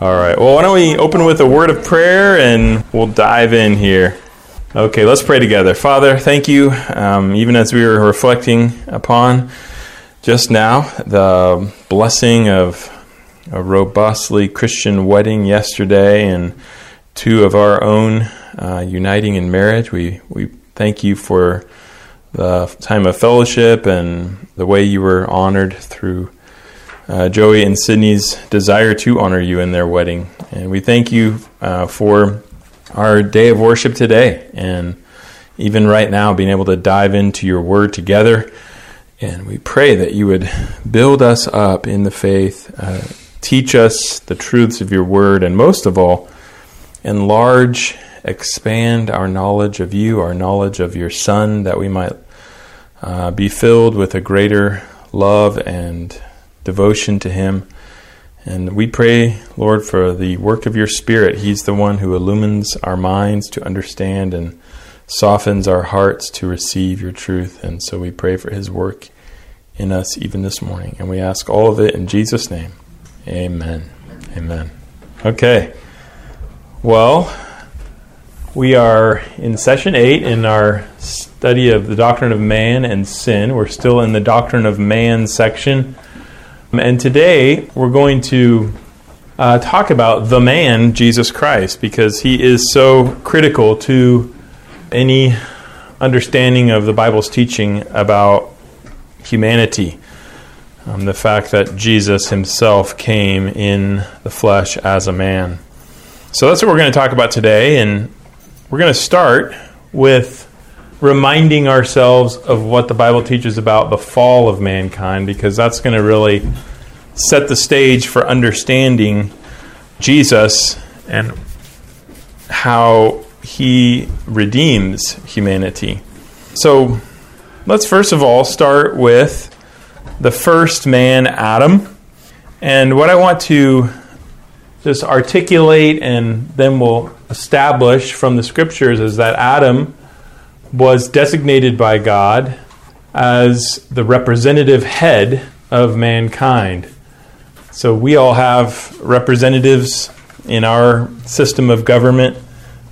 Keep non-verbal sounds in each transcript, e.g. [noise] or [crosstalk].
All right. Well, why don't we open with a word of prayer and we'll dive in here. Okay, let's pray together. Father, thank you. Um, even as we were reflecting upon just now the blessing of a robustly Christian wedding yesterday and two of our own uh, uniting in marriage, we, we thank you for the time of fellowship and the way you were honored through uh, Joey and Sydney's desire to honor you in their wedding. And we thank you uh, for our day of worship today and even right now being able to dive into your word together. And we pray that you would build us up in the faith, uh, teach us the truths of your word, and most of all, enlarge, expand our knowledge of you, our knowledge of your Son, that we might uh, be filled with a greater love and devotion to Him. And we pray, Lord, for the work of your Spirit. He's the one who illumines our minds to understand and softens our hearts to receive your truth. And so we pray for his work in us even this morning. And we ask all of it in Jesus' name. Amen. Amen. Okay. Well, we are in session eight in our study of the doctrine of man and sin. We're still in the doctrine of man section. And today we're going to uh, talk about the man, Jesus Christ, because he is so critical to any understanding of the Bible's teaching about humanity. Um, the fact that Jesus himself came in the flesh as a man. So that's what we're going to talk about today. And we're going to start with reminding ourselves of what the Bible teaches about the fall of mankind, because that's going to really set the stage for understanding Jesus and how he redeems humanity. So let's first of all start with the first man, Adam. And what I want to just articulate and then we'll establish from the scriptures is that Adam was designated by God as the representative head of mankind. So we all have representatives in our system of government,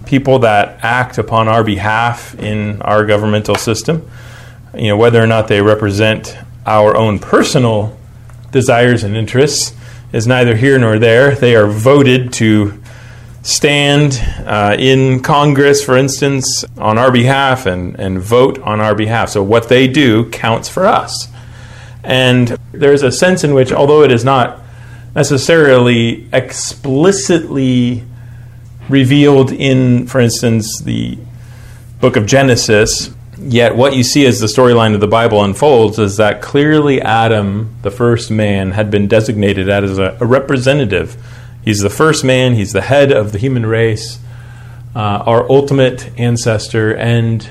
people that act upon our behalf in our governmental system. You know, whether or not they represent our own personal desires and interests is neither here nor there. They are voted to stand uh, in Congress, for instance, on our behalf and, and vote on our behalf. So what they do counts for us. And there's a sense in which, although it is not necessarily explicitly revealed in, for instance, the book of Genesis, yet what you see as the storyline of the Bible unfolds is that clearly Adam, the first man, had been designated as a, a representative He's the first man, he's the head of the human race, uh, our ultimate ancestor, and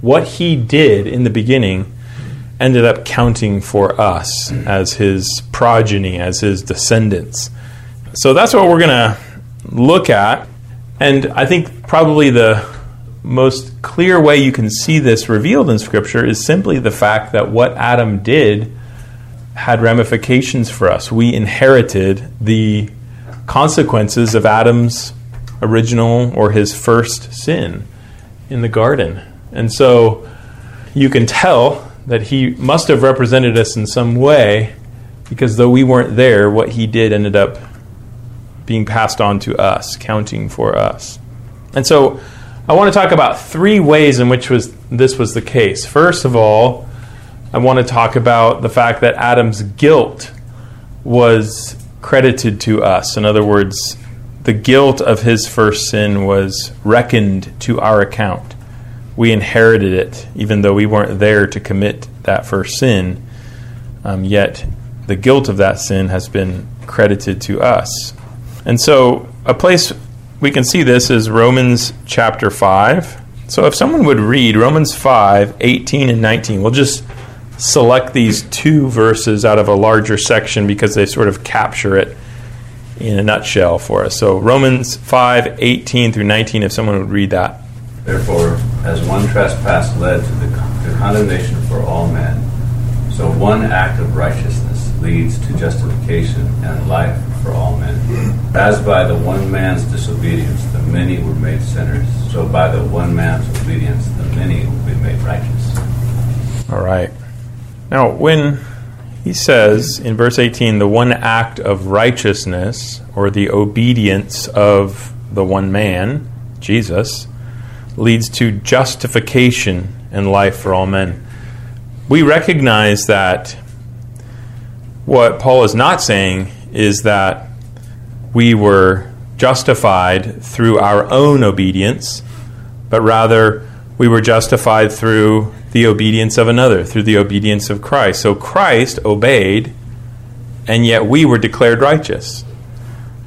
what he did in the beginning ended up counting for us as his progeny, as his descendants. So that's what we're going to look at. And I think probably the most clear way you can see this revealed in Scripture is simply the fact that what Adam did had ramifications for us. We inherited the consequences of Adam's original or his first sin in the garden. And so you can tell that he must have represented us in some way because though we weren't there, what he did ended up being passed on to us, counting for us. And so I want to talk about three ways in which was this was the case. First of all, I want to talk about the fact that Adam's guilt was credited to us. In other words, the guilt of his first sin was reckoned to our account. We inherited it, even though we weren't there to commit that first sin. Um, yet the guilt of that sin has been credited to us. And so, a place we can see this is Romans chapter 5. So, if someone would read Romans 5 18 and 19, we'll just select these two verses out of a larger section because they sort of capture it in a nutshell for us. So Romans 5, 18 through 19, if someone would read that. Therefore, as one trespass led to the, the condemnation for all men, so one act of righteousness leads to justification and life for all men. As by the one man's disobedience the many were made sinners, so by the one man's obedience the many will be made righteous. All right. Now, when he says in verse 18, the one act of righteousness, or the obedience of the one man, Jesus, leads to justification and life for all men. We recognize that what Paul is not saying is that we were justified through our own obedience, but rather we were justified through the obedience of another, through the obedience of Christ. So Christ obeyed, and yet we were declared righteous.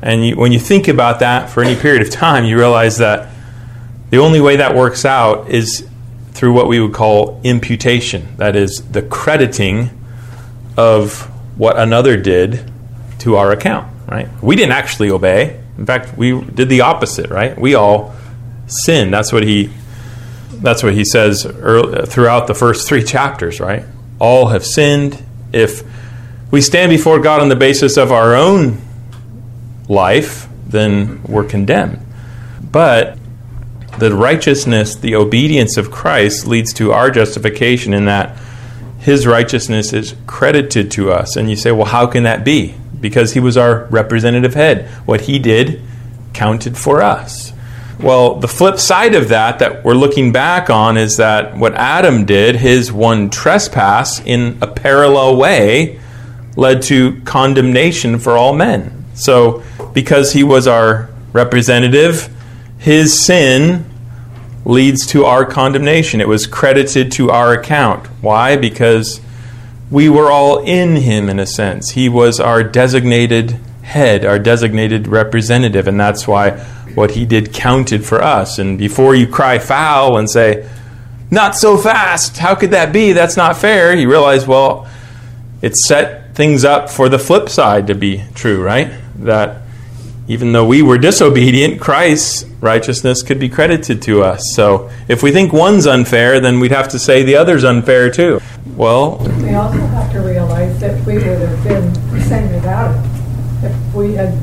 And you, when you think about that for any period of time, you realize that the only way that works out is through what we would call imputation that is, the crediting of what another did to our account right? We didn't actually obey. In fact, we did the opposite, right? We all sinned. That's what he that's what he says early, throughout the first 3 chapters, right? All have sinned. If we stand before God on the basis of our own life, then we're condemned. But the righteousness, the obedience of Christ leads to our justification in that his righteousness is credited to us. And you say, well, how can that be? because he was our representative head. What he did counted for us. Well, the flip side of that, that we're looking back on, is that what Adam did, his one trespass in a parallel way, led to condemnation for all men. So, because he was our representative, his sin leads to our condemnation. It was credited to our account. Why? Because we were all in him in a sense. He was our designated head, our designated representative, and that's why what he did counted for us. And before you cry foul and say, not so fast, how could that be? That's not fair, you realize, well, it set things up for the flip side to be true, right? That even though we were disobedient, Christ's righteousness could be credited to us. So if we think one's unfair, then we'd have to say the other's unfair too. Well, we also have to realize that we would have been same without it. We had,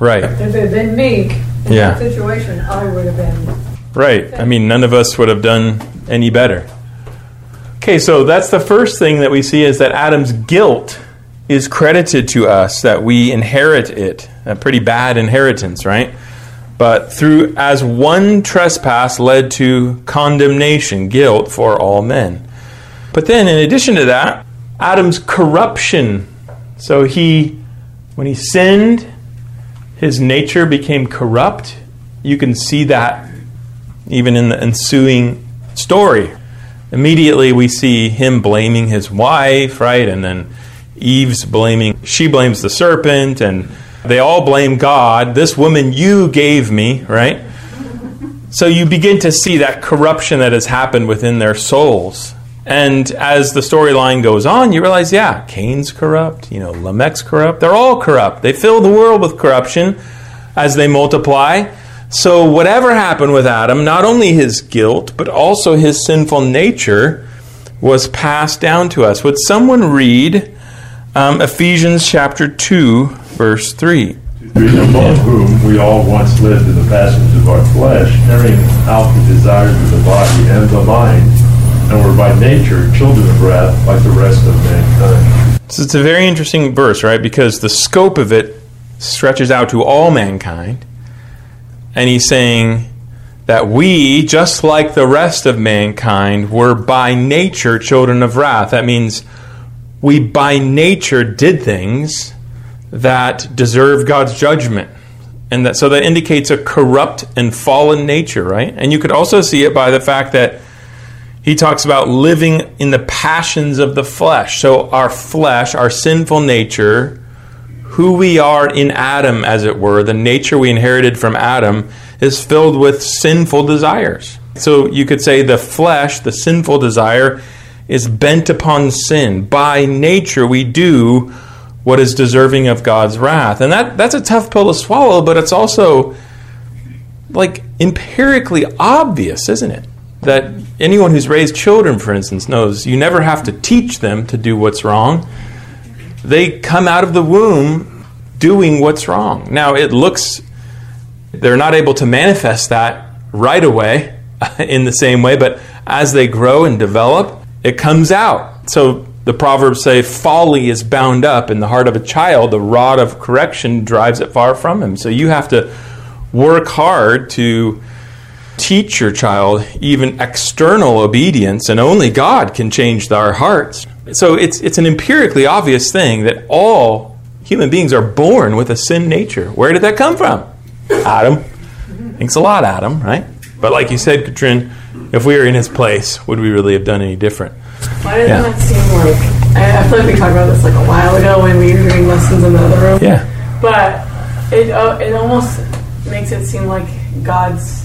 right, if it had been meek in yeah. that situation, I would have been. Right. I mean, none of us would have done any better. Okay, so that's the first thing that we see is that Adam's guilt is credited to us, that we inherit it. A pretty bad inheritance, right? But through as one trespass led to condemnation, guilt for all men. But then, in addition to that, Adam's corruption. So he, when he sinned, his nature became corrupt. You can see that even in the ensuing story. Immediately, we see him blaming his wife, right? And then Eve's blaming, she blames the serpent, and they all blame God. This woman you gave me, right? So you begin to see that corruption that has happened within their souls. And as the storyline goes on, you realize, yeah, Cain's corrupt, you know, Lamech's corrupt. They're all corrupt. They fill the world with corruption as they multiply. So whatever happened with Adam, not only his guilt, but also his sinful nature was passed down to us. Would someone read um, Ephesians chapter 2, verse 3? among whom we all once lived in the passions of our flesh, carrying out the desires of the body and the mind and were by nature children of wrath like the rest of mankind. So it's a very interesting verse, right? Because the scope of it stretches out to all mankind. And he's saying that we, just like the rest of mankind, were by nature children of wrath. That means we by nature did things that deserve God's judgment. And that so that indicates a corrupt and fallen nature, right? And you could also see it by the fact that he talks about living in the passions of the flesh. So, our flesh, our sinful nature, who we are in Adam, as it were, the nature we inherited from Adam, is filled with sinful desires. So, you could say the flesh, the sinful desire, is bent upon sin. By nature, we do what is deserving of God's wrath. And that, that's a tough pill to swallow, but it's also like empirically obvious, isn't it? That anyone who's raised children, for instance, knows you never have to teach them to do what's wrong. They come out of the womb doing what's wrong. Now, it looks, they're not able to manifest that right away [laughs] in the same way, but as they grow and develop, it comes out. So the Proverbs say, folly is bound up in the heart of a child, the rod of correction drives it far from him. So you have to work hard to teach your child even external obedience, and only God can change our hearts. So it's, it's an empirically obvious thing that all human beings are born with a sin nature. Where did that come from? Adam. Thanks a lot, Adam, right? But like you said, Katrin, if we were in his place, would we really have done any different? Why doesn't Yeah. that seem like? I, I feel like we talked about this like a while ago when we were doing lessons in the other room. Yeah. But it uh, it almost makes it seem like God's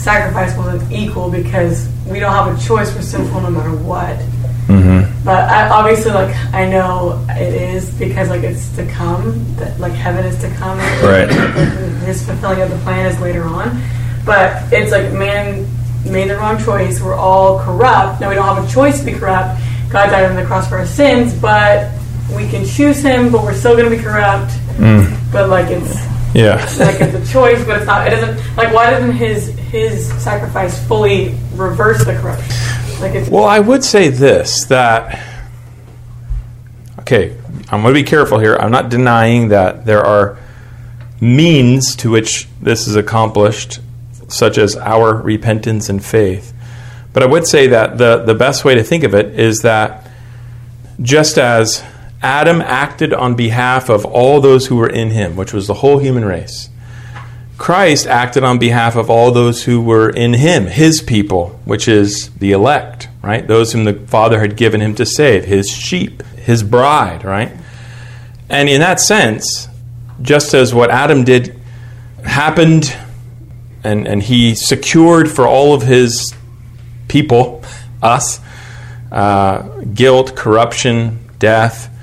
sacrifice wasn't equal because we don't have a choice. We're sinful no matter what. Mm-hmm. But I, obviously, like I know it is because like it's to come. That like heaven is to come. Right. His fulfilling of the plan is later on. But it's like man made the wrong choice. We're all corrupt. Now we don't have a choice to be corrupt. God died on the cross for our sins, but we can choose Him. But we're still going to be corrupt. But like it's Yeah. like it's a choice, but it's not. It doesn't like why doesn't His His sacrifice fully reverse the corruption? Like Well, I would say this that, okay, I'm going to be careful here. I'm not denying that there are means to which this is accomplished, such as our repentance and faith. But I would say that the, the best way to think of it is that just as Adam acted on behalf of all those who were in him, which was the whole human race, Christ acted on behalf of all those who were in him, his people, which is the elect, right? Those whom the Father had given him to save, his sheep, his bride, right? And in that sense, just as what Adam did happened and, and he secured for all of his people, [laughs] us, uh, guilt, corruption, death,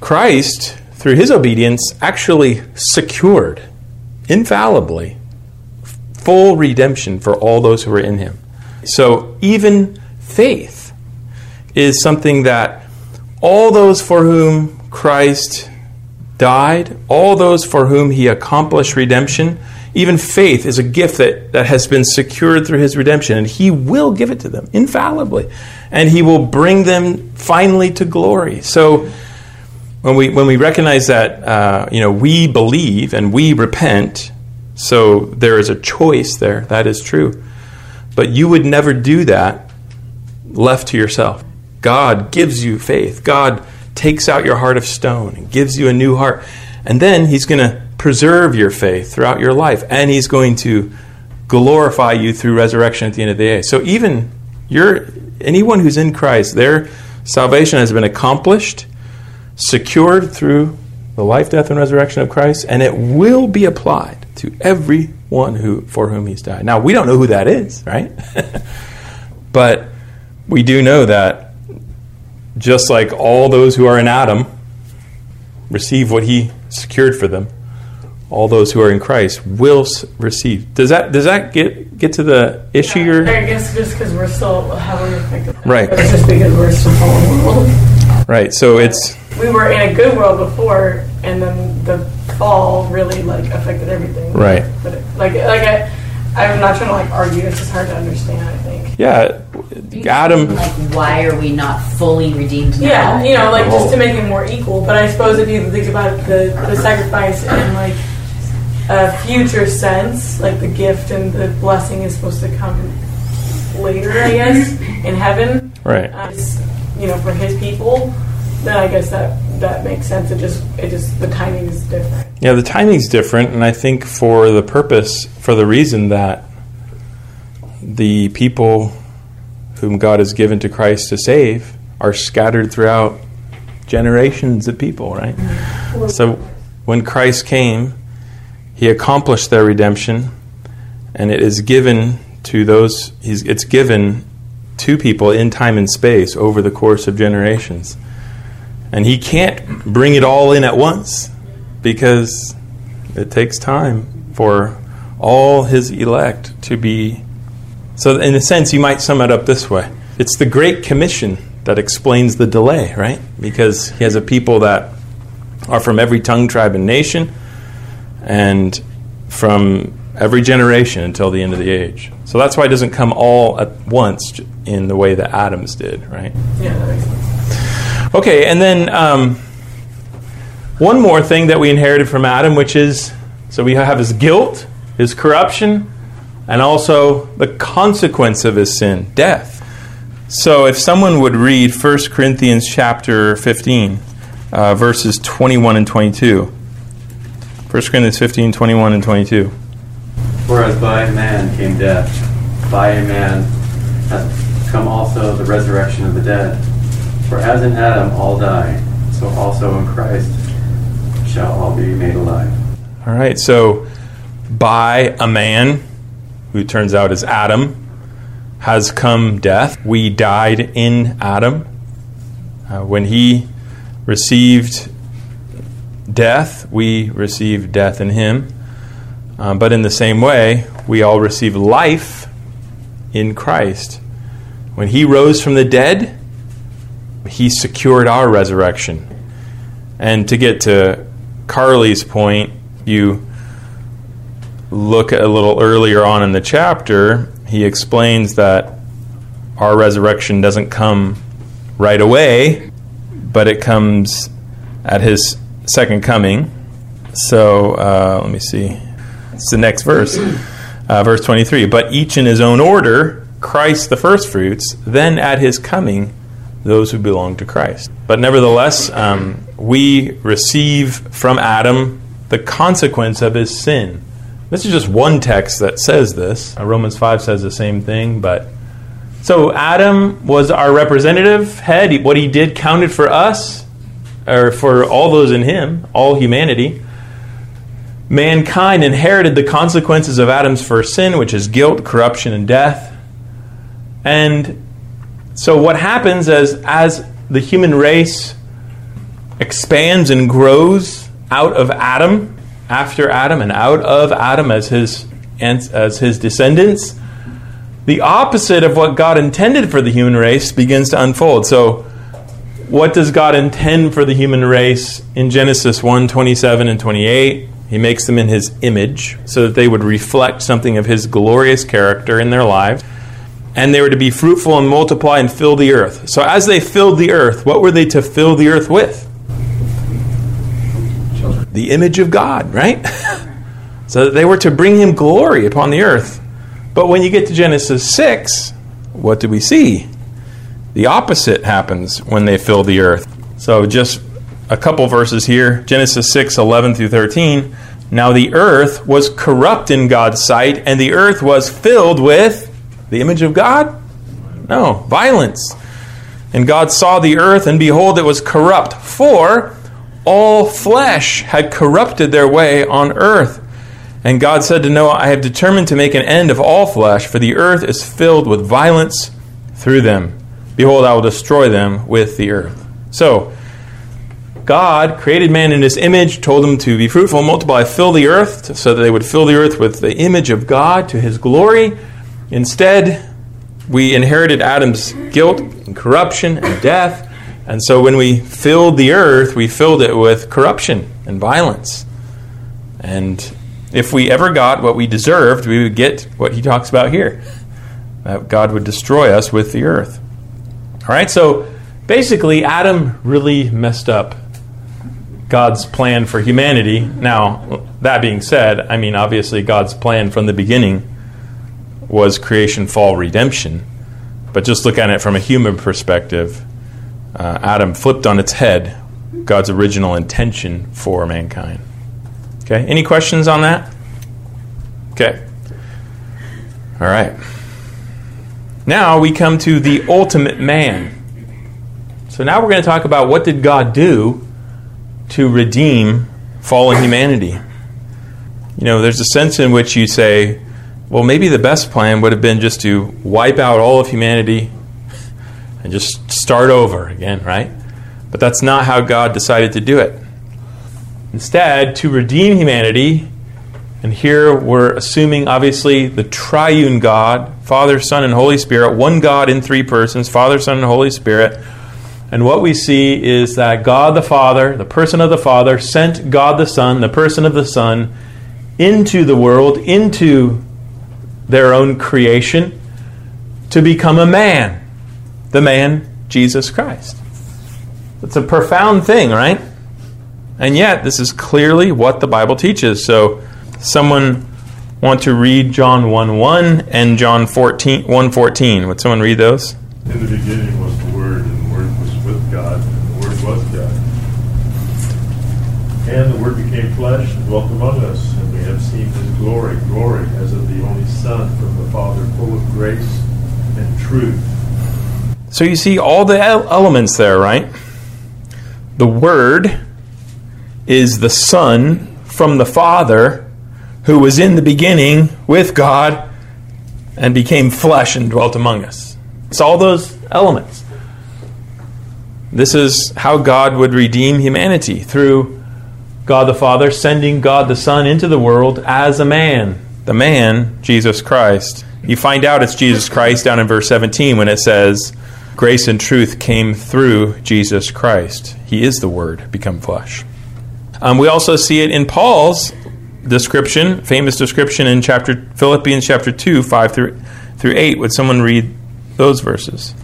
Christ, through his obedience, actually secured infallibly full redemption for all those who are in him. So even faith is something that all those for whom Christ died, all those for whom he accomplished redemption, even faith is a gift that, that has been secured through his redemption, and he will give it to them infallibly. And he will bring them finally to glory. So when we when we recognize that uh, you know we believe and we repent, so there is a choice there. That is true, but you would never do that left to yourself. God gives you faith. God takes out your heart of stone and gives you a new heart, and then He's going to preserve your faith throughout your life, and He's going to glorify you through resurrection at the end of the day. So even you're anyone who's in Christ, their salvation has been accomplished secured through the life, death, and resurrection of Christ, and it will be applied to everyone who for whom He's died. Now we don't know who that is, right? [laughs] but we do know that just like all those who are in Adam receive what He secured for them, all those who are in Christ will receive. Does that does that get get to the issue? you're I guess just because we're still heavily affected. Right. It's just because we're still fallen world. right. So it's We were in a good world before, and then the fall really like affected everything. Right. But it, like like I, I'm not trying to like argue. It's just hard to understand. I think. yeah. Adam. Like, why are we not fully redeemed now? Yeah, you know, like just to make it more equal. But I suppose if you think about the, the sacrifice and like a future sense, like the gift and the blessing is supposed to come later, I guess, in heaven. Right. Uh, you know, for his people, then I guess that that makes sense. It just it just the timing is different. Yeah, the timing's different, and I think for the purpose, for the reason that the people whom God has given to Christ to save are scattered throughout generations of people, right? Mm-hmm. So when Christ came, he accomplished their redemption, and it is given to those, he's, it's given to people in time and space over the course of generations. And he can't bring it all in at once because it takes time for all his elect to be. So, in a sense, you might sum it up this way it's the Great Commission that explains the delay, right? Because he has a people that are from every tongue, tribe, and nation, and from every generation until the end of the age. So that's why it doesn't come all at once in the way that Adam's did, right? Yeah. Okay, and then um, one more thing that we inherited from Adam, which is so we have his guilt, his corruption, and also the consequence of his sin, death. So if someone would read 1 Corinthians chapter 15, uh, verses 21 and 22. 1 Corinthians 15, 21 and 22. Whereas by man came death, by a man hath come also the resurrection of the dead. For as in Adam all die, so also in Christ shall all be made alive. All right, so by a man, who turns out is Adam, has come death. We died in Adam. Uh, when he received death, we received death in him. Um, but in the same way, we all receive life in Christ. When he rose from the dead, he secured our resurrection. And to get to Carly's point, you look a little earlier on in the chapter, he explains that our resurrection doesn't come right away, but it comes at his second coming. So uh, let me see. It's the next verse, uh, verse 23. But each in his own order Christ the firstfruits, then at his coming, those who belong to Christ. But nevertheless, um, we receive from Adam the consequence of his sin. This is just one text that says this. Uh, Romans 5 says the same thing, but so Adam was our representative head. What he did counted for us, or for all those in him, all humanity. Mankind inherited the consequences of Adam's first sin, which is guilt, corruption, and death. And so what happens as as the human race expands and grows out of Adam, after Adam and out of Adam as his as his descendants, the opposite of what God intended for the human race begins to unfold. So, what does God intend for the human race in Genesis 1 27 and 28? He makes them in his image so that they would reflect something of his glorious character in their lives. And they were to be fruitful and multiply and fill the earth. So, as they filled the earth, what were they to fill the earth with? the image of God, right? [laughs] so that they were to bring him glory upon the earth. But when you get to Genesis 6, what do we see? The opposite happens when they fill the earth. So just a couple verses here Genesis 6 11 through 13. Now the earth was corrupt in God's sight, and the earth was filled with the image of God? No, violence. And God saw the earth, and behold, it was corrupt, for all flesh had corrupted their way on earth. And God said to Noah, I have determined to make an end of all flesh, for the earth is filled with violence through them. Behold, I will destroy them with the earth. So, God created man in his image, told him to be fruitful, multiply, fill the earth, so that they would fill the earth with the image of God to his glory. Instead, we inherited Adam's guilt and corruption and death. And so when we filled the earth, we filled it with corruption and violence. And if we ever got what we deserved, we would get what he talks about here that God would destroy us with the earth. All right, so basically, Adam really messed up God's plan for humanity. Now, that being said, I mean, obviously, God's plan from the beginning was creation, fall, redemption. But just look at it from a human perspective, uh, Adam flipped on its head God's original intention for mankind. Okay, any questions on that? Okay. All right. Now we come to the ultimate man. So now we're going to talk about what did God do to redeem fallen humanity. You know, there's a sense in which you say, well, maybe the best plan would have been just to wipe out all of humanity [laughs] and just start over again, right? But that's not how God decided to do it. Instead, to redeem humanity, and here we're assuming obviously the triune God, Father, Son, and Holy Spirit, one God in three persons, Father, Son, and Holy Spirit. And what we see is that God the Father, the person of the Father, sent God the Son, the person of the Son, into the world, into their own creation, to become a man. The man, Jesus Christ. It's a profound thing, right? And yet, this is clearly what the Bible teaches. So, someone want to read John 1 1 and John 14, 1 14. Would someone read those? In the beginning was the Word, and the Word was with God, and the Word was God. And the Word became flesh and dwelt among us, and we have seen His glory, glory as of the only Son from the Father, full of grace and truth. So you see all the elements there, right? The Word is the Son from the Father who was in the beginning with God and became flesh and dwelt among us. It's all those elements. This is how God would redeem humanity through God the Father sending God the Son into the world as a man. The man, Jesus Christ. You find out it's Jesus Christ down in verse 17 when it says, Grace and truth came through Jesus Christ. He is the Word become flesh. Um, we also see it in Paul's description, famous description in chapter Philippians chapter 2, 5 through, through 8. Would someone read those verses?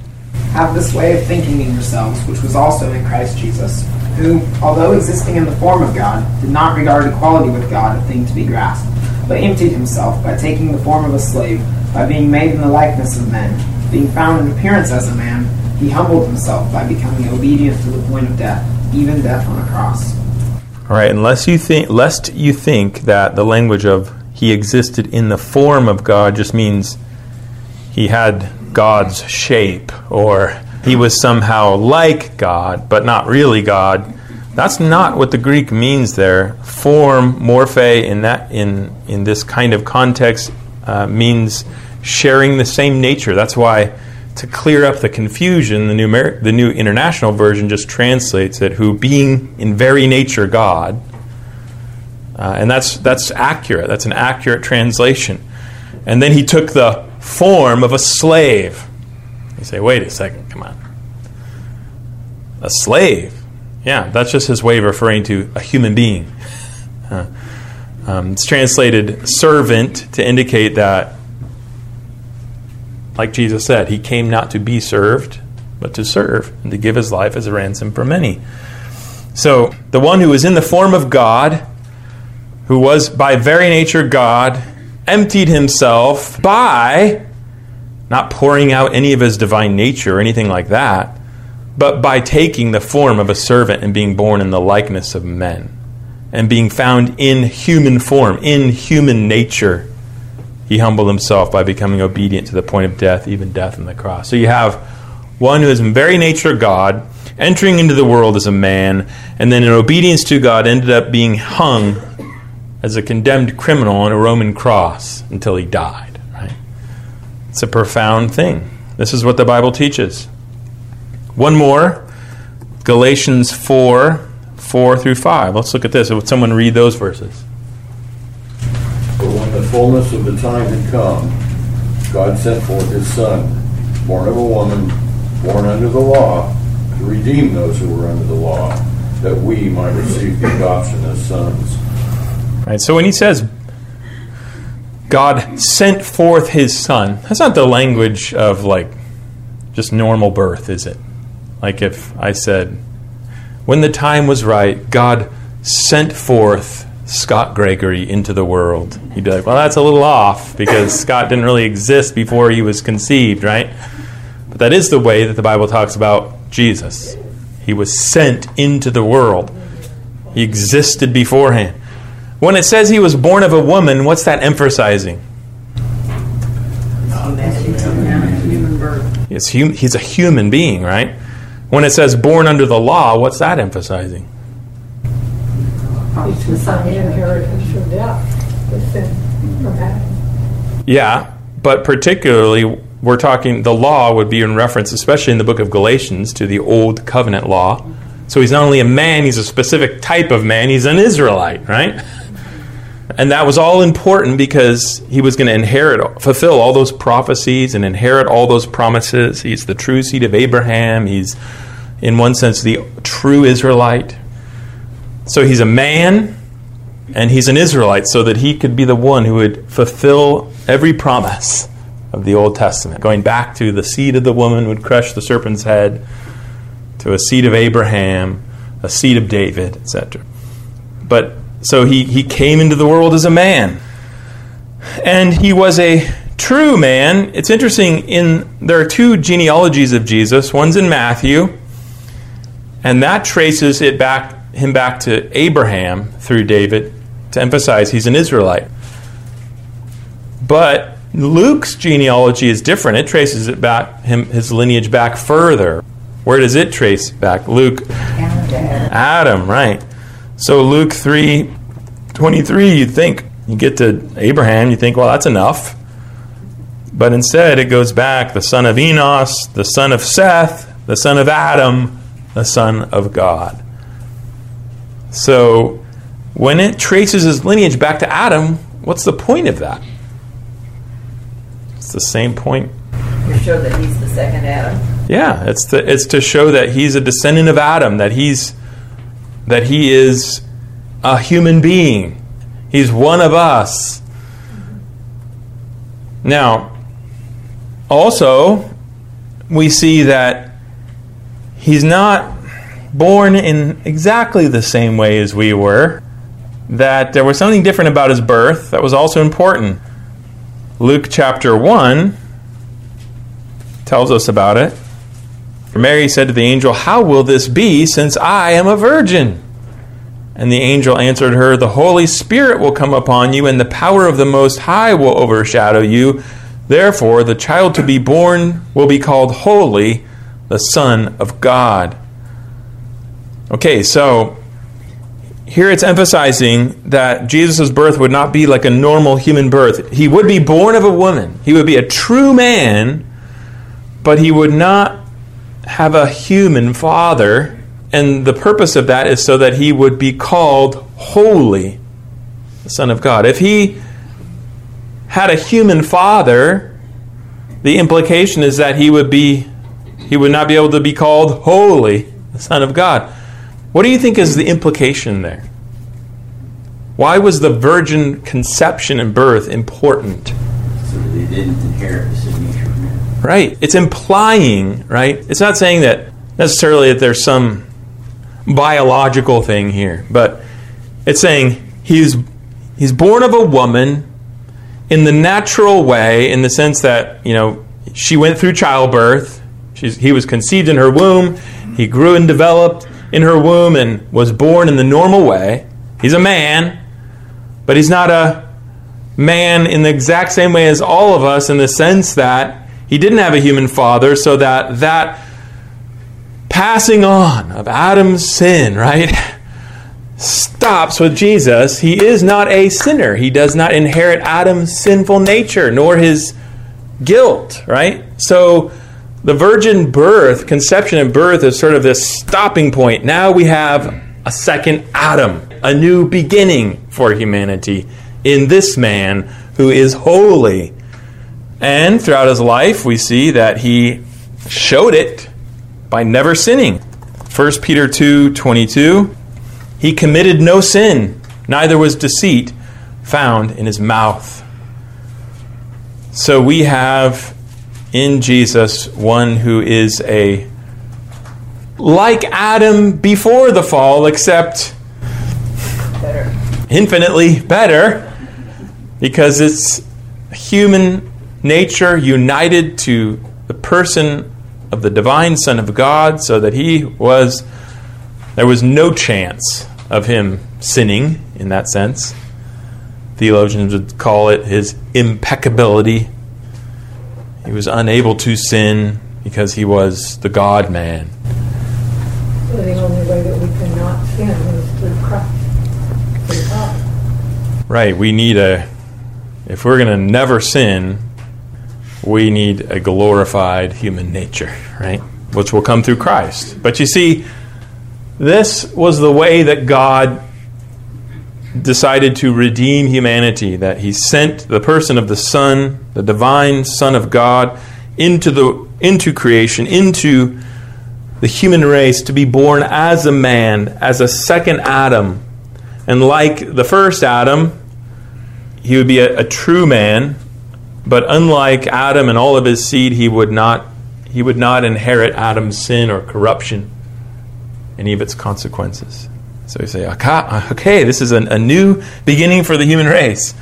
Have this way of thinking in yourselves, which was also in Christ Jesus, who, although existing in the form of God, did not regard equality with God a thing to be grasped, but emptied himself by taking the form of a slave, by being made in the likeness of men. Being found in appearance as a man, he humbled himself by becoming obedient to the point of death, even death on a cross. All right, unless you think, lest you think that the language of he existed in the form of God just means he had God's shape or he was somehow like God, but not really God. That's not what the Greek means there. Form, morphe, in that in in this kind of context, uh, means sharing the same nature. That's why to clear up the confusion, the new, the new international version just translates it, who being in very nature God. Uh, and that's, that's accurate. That's an accurate translation. And then he took the form of a slave. Say, wait a second, come on. A slave? Yeah, that's just his way of referring to a human being. [laughs] Um, it's translated servant to indicate that like Jesus said, he came not to be served, but to serve and to give his life as a ransom for many. So, the one who was in the form of God, who was by very nature God, emptied himself by not pouring out any of his divine nature or anything like that, but by taking the form of a servant and being born in the likeness of men and being found in human form, in human nature he humbled himself by becoming obedient to the point of death, even death on the cross. So you have one who is in very nature God, entering into the world as a man, and then in obedience to God ended up being hung as a condemned criminal on a Roman cross until he died. It's a profound thing. This is what the Bible teaches. One more Galatians 4 4 through 5. Let's look at this. Would someone read those verses? But when the fullness of the time had come, God sent forth his Son, born of a woman, born under the law, to redeem those who were under the law, that we might receive the adoption as sons. Right. So when he says God sent forth his son, that's not the language of like just normal birth, is it? Like if I said, when the time was right, God sent forth Scott Gregory into the world. You'd be like, well, that's a little off because [laughs] Scott didn't really exist before he was conceived, right? But that is the way that the Bible talks about Jesus. He was sent into the world, he existed beforehand. When it says he was born of a woman, what's that emphasizing? He's, hum- he's a human being, right? When it says born under the law, what's that emphasizing? inheritance from death, sin. Yeah, but particularly, we're talking, the law would be in reference, especially in the book of Galatians, to the old covenant law. So he's not only a man, he's a specific type of man, he's an Israelite, right? And that was all important because he was going to inherit, fulfill all those prophecies and inherit all those promises. He's the true seed of Abraham. He's in one sense, the true Israelite. So he's a man and he's an Israelite, so that he could be the one who would fulfill every promise of the Old Testament, going back to the seed of the woman would crush the serpent's head, to a seed of Abraham, a seed of David, etc. But so he, he came into the world as a man. And he was a true man. It's interesting in there are two genealogies of Jesus. One's in Matthew, and that traces it back him back to Abraham through David to emphasize he's an Israelite. But Luke's genealogy is different. It traces it back him his lineage back further. Where does it trace back? Luke Adam. Adam, right. So Luke 3 23, you think you get to Abraham, you think, well, that's enough. But instead, it goes back the son of Enos, the son of Seth, the son of Adam, the son of God. So when it traces his lineage back to Adam, what's the point of that? It's the same point. You show that he's the second Adam. Yeah, it's to, it's to show that he's a descendant of Adam, that he's that he is a human being. He's one of us. Now, also, we see that he's not born in exactly the same way as we were, that there was something different about his birth that was also important. Luke chapter 1 tells us about it. Mary said to the angel, How will this be since I am a virgin? And the angel answered her, The Holy Spirit will come upon you, and the power of the Most High will overshadow you. Therefore, the child to be born will be called Holy, the Son of God. Okay, so here it's emphasizing that Jesus' birth would not be like a normal human birth. He would be born of a woman, he would be a true man, but he would not have a human father. And the purpose of that is so that he would be called holy, the Son of God. If he had a human father, the implication is that he would be he would not be able to be called holy, the Son of God. What do you think is the implication there? Why was the virgin conception and birth important? So that they didn't inherit the sin nature from him. Right. It's implying, right? It's not saying that necessarily that there's some biological thing here, but it's saying he's he's born of a woman in the natural way, in the sense that, you know, she went through childbirth. She's, he was conceived in her womb. He grew and developed in her womb and was born in the normal way. He's a man, but he's not a man in the exact same way as all of us in the sense that he didn't have a human father, so that that passing on of Adam's sin, right, stops with Jesus. He is not a sinner. He does not inherit Adam's sinful nature nor his guilt, right? So the virgin birth, conception and birth is sort of this stopping point. Now we have a second Adam, a new beginning for humanity in this man who is holy. And throughout his life, we see that he showed it by never sinning. 1 Peter 2 22. He committed no sin, neither was deceit found in his mouth. So we have in Jesus one who is a like Adam before the fall, except Better. infinitely better because it's human nature united to the person of the divine Son of God, so that he was, there was no chance of him sinning in that sense. Theologians would call it his impeccability. He was unable to sin because he was the God man. So the only way that we cannot sin is through Christ, through Right, we need a, if we're going to never sin, we need a glorified human nature, right? Which will come through Christ. But you see, this was the way that God decided to redeem humanity, that He sent the person of the Son, the divine Son of God, into, the, into creation, into the human race to be born as a man, as a second Adam. And like the first Adam, he would be a, a true man, but unlike Adam and all of his seed, he would not he would not inherit Adam's sin or corruption, any of its consequences. So we say, okay, this is a, a new beginning for the human race.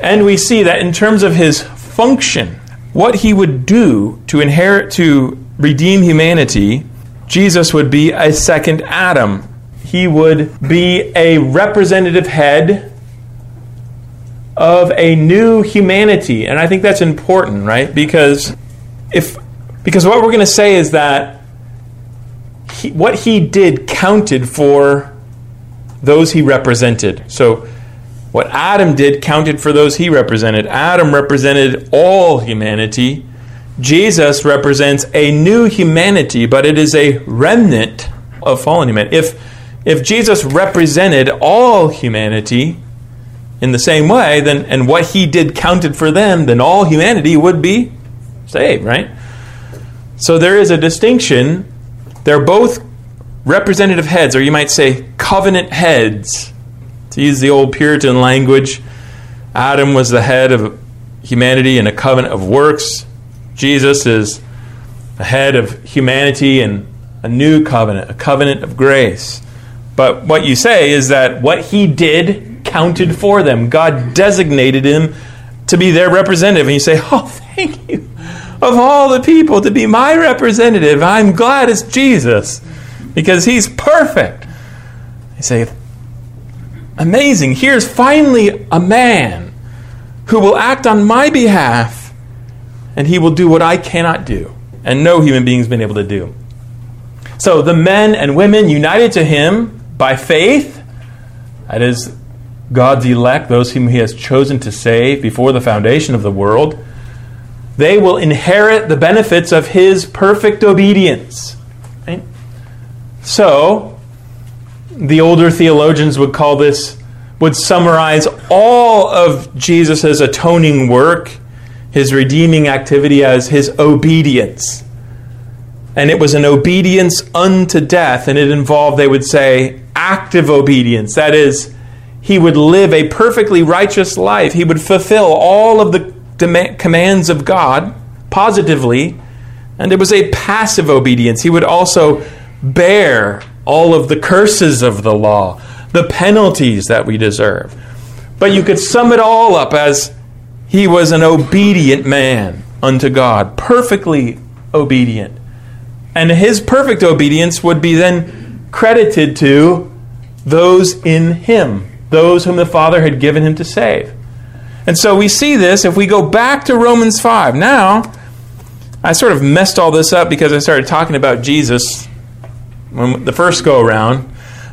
And we see that in terms of his function, what he would do to inherit, to redeem humanity, Jesus would be a second Adam. He would be a representative head of a new humanity. And I think that's important, right? Because if because what we're going to say is that he, what he did counted for those he represented. So what Adam did counted for those he represented. Adam represented all humanity. Jesus represents a new humanity, but it is a remnant of fallen humanity. If, if Jesus represented all humanity in the same way, then and what he did counted for them, then all humanity would be saved, right? So there is a distinction. They're both representative heads, or you might say covenant heads to use the old Puritan language, Adam was the head of humanity in a covenant of works. Jesus is the head of humanity in a new covenant, a covenant of grace. But what you say is that what he did counted for them. God designated him to be their representative. And you say, Oh, thank you. Of all the people to be my representative, I'm glad it's Jesus because he's perfect. You say, amazing. Here's finally a man who will act on my behalf and he will do what I cannot do and no human being's been able to do. So the men and women united to him by faith, that is, God's elect, those whom he has chosen to save before the foundation of the world, they will inherit the benefits of his perfect obedience. Right? So, the older theologians would call this, would summarize all of Jesus' atoning work, his redeeming activity, as his obedience. And it was an obedience unto death, and it involved, they would say, active obedience. That is, he would live a perfectly righteous life. He would fulfill all of the commands of God positively, and it was a passive obedience. He would also bear all of the curses of the law, the penalties that we deserve. But you could sum it all up as he was an obedient man unto God, perfectly obedient. And his perfect obedience would be then credited to those in him, those whom the Father had given him to save. And so we see this if we go back to Romans 5. Now, I sort of messed all this up because I started talking about Jesus when the first go around.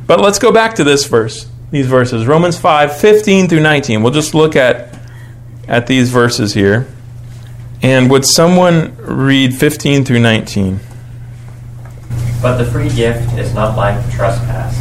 But let's go back to this verse, these verses. Romans 5, 15 through 19. We'll just look at, at these verses here. And would someone read 15 through 19? But the free gift is not like trespass.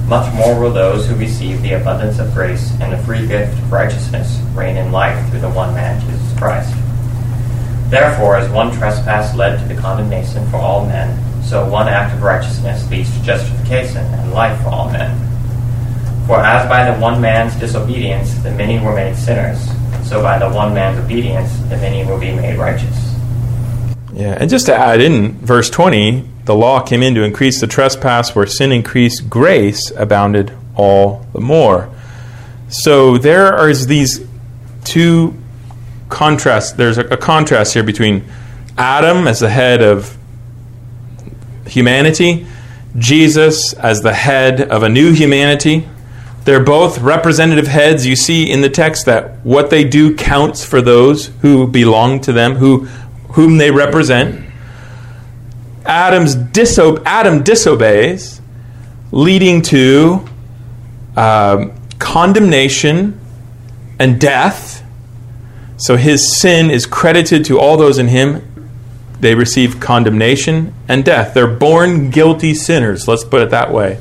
much more will those who receive the abundance of grace and the free gift of righteousness reign in life through the one man, Jesus Christ. Therefore, as one trespass led to the condemnation for all men, so one act of righteousness leads to justification and life for all men. For as by the one man's disobedience the many were made sinners, so by the one man's obedience the many will be made righteous. Yeah, and just to add in verse 20, the law came in to increase the trespass, where sin increased, grace abounded all the more. So there are these two contrasts. There's a, a contrast here between Adam as the head of humanity, Jesus as the head of a new humanity. They're both representative heads. You see in the text that what they do counts for those who belong to them, who, whom they represent. Adam's diso- Adam disobeys, leading to um, condemnation and death. So his sin is credited to all those in him. They receive condemnation and death. They're born guilty sinners, let's put it that way,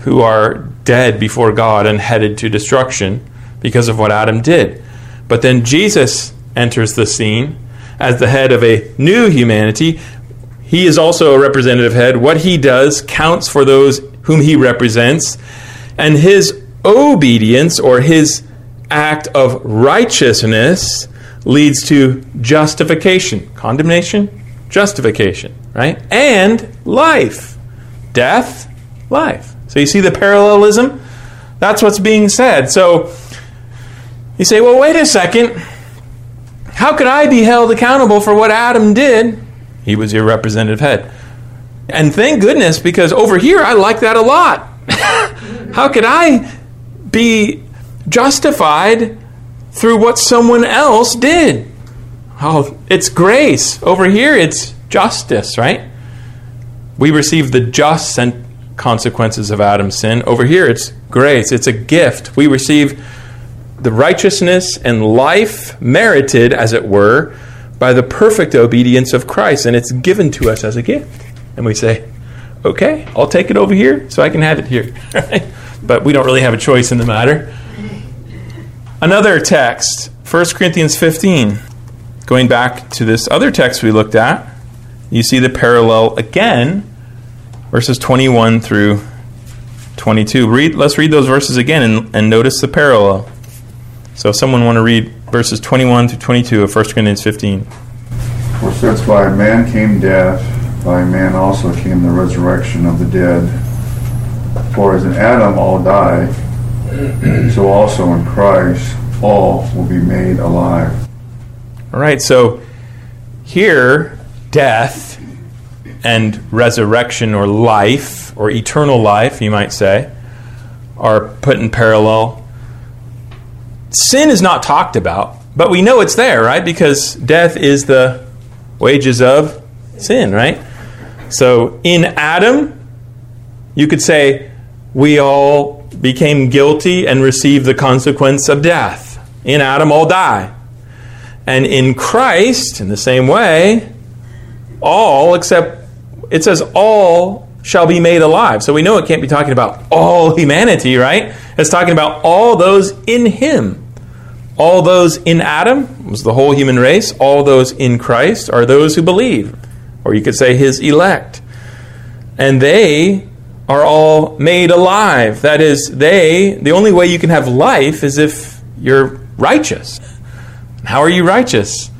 who are dead before God and headed to destruction because of what Adam did. But then Jesus enters the scene as the head of a new humanity. He is also a representative head. What he does counts for those whom he represents. And his obedience or his act of righteousness leads to justification. Condemnation, justification, right? And life. Death, life. So you see the parallelism? That's what's being said. So you say, well, wait a second. How could I be held accountable for what Adam did? He was your representative head. And thank goodness, because over here I like that a lot. [laughs] How could I be justified through what someone else did? Oh, it's grace. Over here it's justice, right? We receive the just consequences of Adam's sin. Over here it's grace. It's a gift. We receive the righteousness and life merited, as it were, by the perfect obedience of Christ, and it's given to us as a gift. And we say, okay, I'll take it over here so I can have it here. [laughs] but we don't really have a choice in the matter. Another text, 1 Corinthians 15. Going back to this other text we looked at, you see the parallel again, verses 21 through 22. Read, let's read those verses again and, and notice the parallel. So, if someone want to read verses 21 to 22 of 1 Corinthians 15. For since by a man came death, by man also came the resurrection of the dead. For as in Adam all die, so also in Christ all will be made alive. All right, so here, death and resurrection or life, or eternal life, you might say, are put in parallel sin is not talked about, but we know it's there, right? Because death is the wages of sin, right? So in Adam, you could say we all became guilty and received the consequence of death. In Adam, all die. And in Christ, in the same way, all, except it says all shall be made alive. So we know it can't be talking about all [laughs] humanity, right? It's talking about all those in Him. All those in Adam was the whole human race. All those in Christ are those who believe, or you could say His elect. And they are all made alive. That is, they, the only way you can have life is if you're righteous. How are you righteous?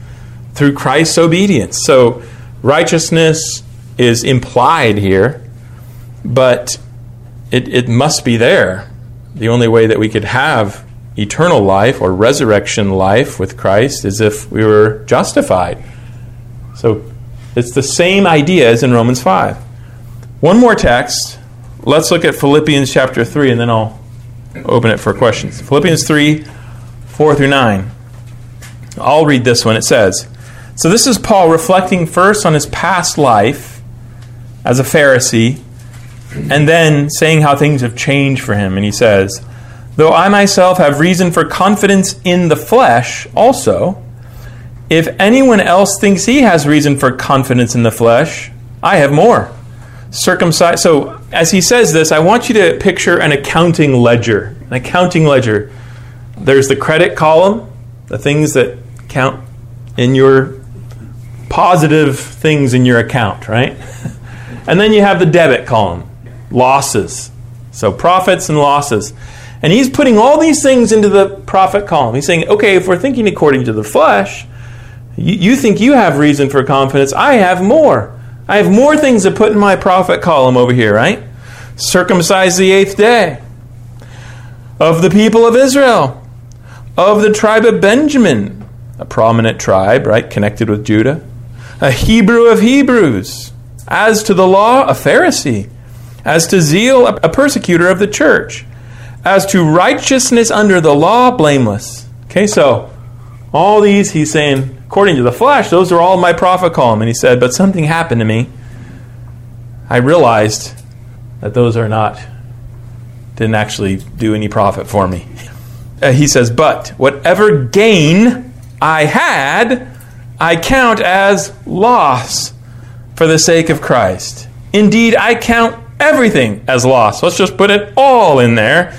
Through Christ's obedience. So, righteousness is implied here but it, it must be there. The only way that we could have eternal life or resurrection life with Christ is if we were justified. So it's the same idea as in Romans 5. One more text. Let's look at Philippians chapter 3 and then I'll open it for questions. Philippians 3 4 through 9. I'll read this one. It says So this is Paul reflecting first on his past life as a Pharisee and then saying how things have changed for him. And he says, Though I myself have reason for confidence in the flesh also, if anyone else thinks he has reason for confidence in the flesh, I have more. Circumcised. So, as he says this, I want you to picture an accounting ledger. An accounting ledger. There's the credit column, the things that count in your positive things in your account, right? [laughs] And then you have the debit column losses. So profits and losses. And he's putting all these things into the profit column. He's saying, okay, if we're thinking according to the flesh, you, you think you have reason for confidence. I have more. I have more things to put in my profit column over here, right? Circumcised the eighth day. Of the people of Israel. Of the tribe of Benjamin, a prominent tribe, right? Connected with Judah. A Hebrew of Hebrews. As to the law, a Pharisee as to zeal, a persecutor of the church. As to righteousness under the law, blameless. Okay, so all these, he's saying, according to the flesh, those are all my profit column. And he said, but something happened to me. I realized that those are not didn't actually do any profit for me. Uh, he says, But whatever gain I had, I count as loss for the sake of Christ. Indeed, I count everything as loss. Let's just put it all in there.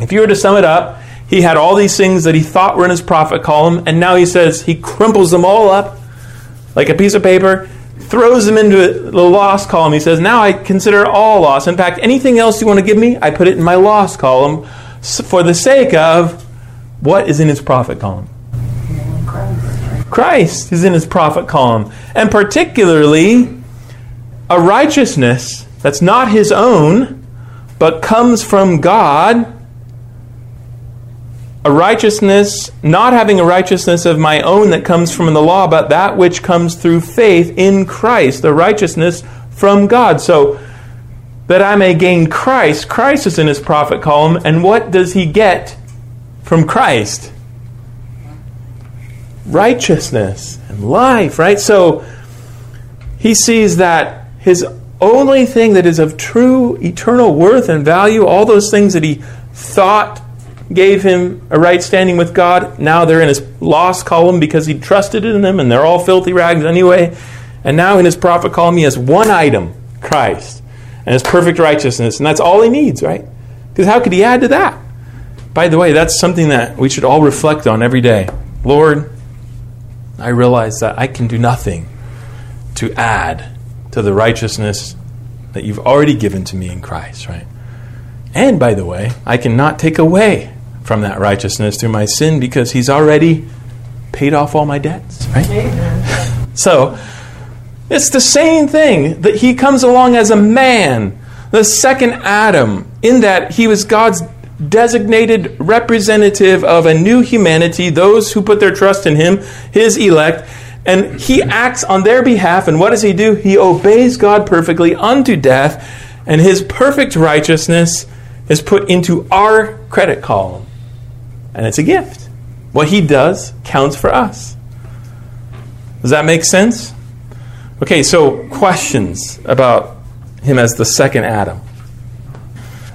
if you were to sum it up, he had all these things that he thought were in his profit column, and now he says he crimples them all up like a piece of paper, throws them into the loss column. He says, Now I consider all loss. In fact, anything else you want to give me, I put it in my loss column for the sake of what is in his profit column? Christ is in his profit column. And particularly, a righteousness that's not his own, but comes from God a righteousness, not having a righteousness of my own that comes from the law, but that which comes through faith in Christ, the righteousness from God. So that I may gain Christ, Christ is in his profit column, and what does he get from Christ? Righteousness and life, right? So he sees that his only thing that is of true eternal worth and value, all those things that he thought gave him a right standing with God. Now they're in his lost column because he trusted in them and they're all filthy rags anyway. And now in his profit column, he has one item Christ and his perfect righteousness. And that's all he needs, right? Because how could he add to that? By the way, that's something that we should all reflect on every day. Lord, I realize that I can do nothing to add to the righteousness that you've already given to me in Christ, right? And by the way, I cannot take away from that righteousness through my sin because he's already paid off all my debts, right? Amen. So, it's the same thing that he comes along as a man, the second Adam, in that he was God's designated representative of a new humanity, those who put their trust in him, his elect, and he acts on their behalf. And what does he do? He obeys God perfectly unto death, and his perfect righteousness is put into our credit column and it's a gift. What he does counts for us. Does that make sense? Okay, so questions about him as the second Adam.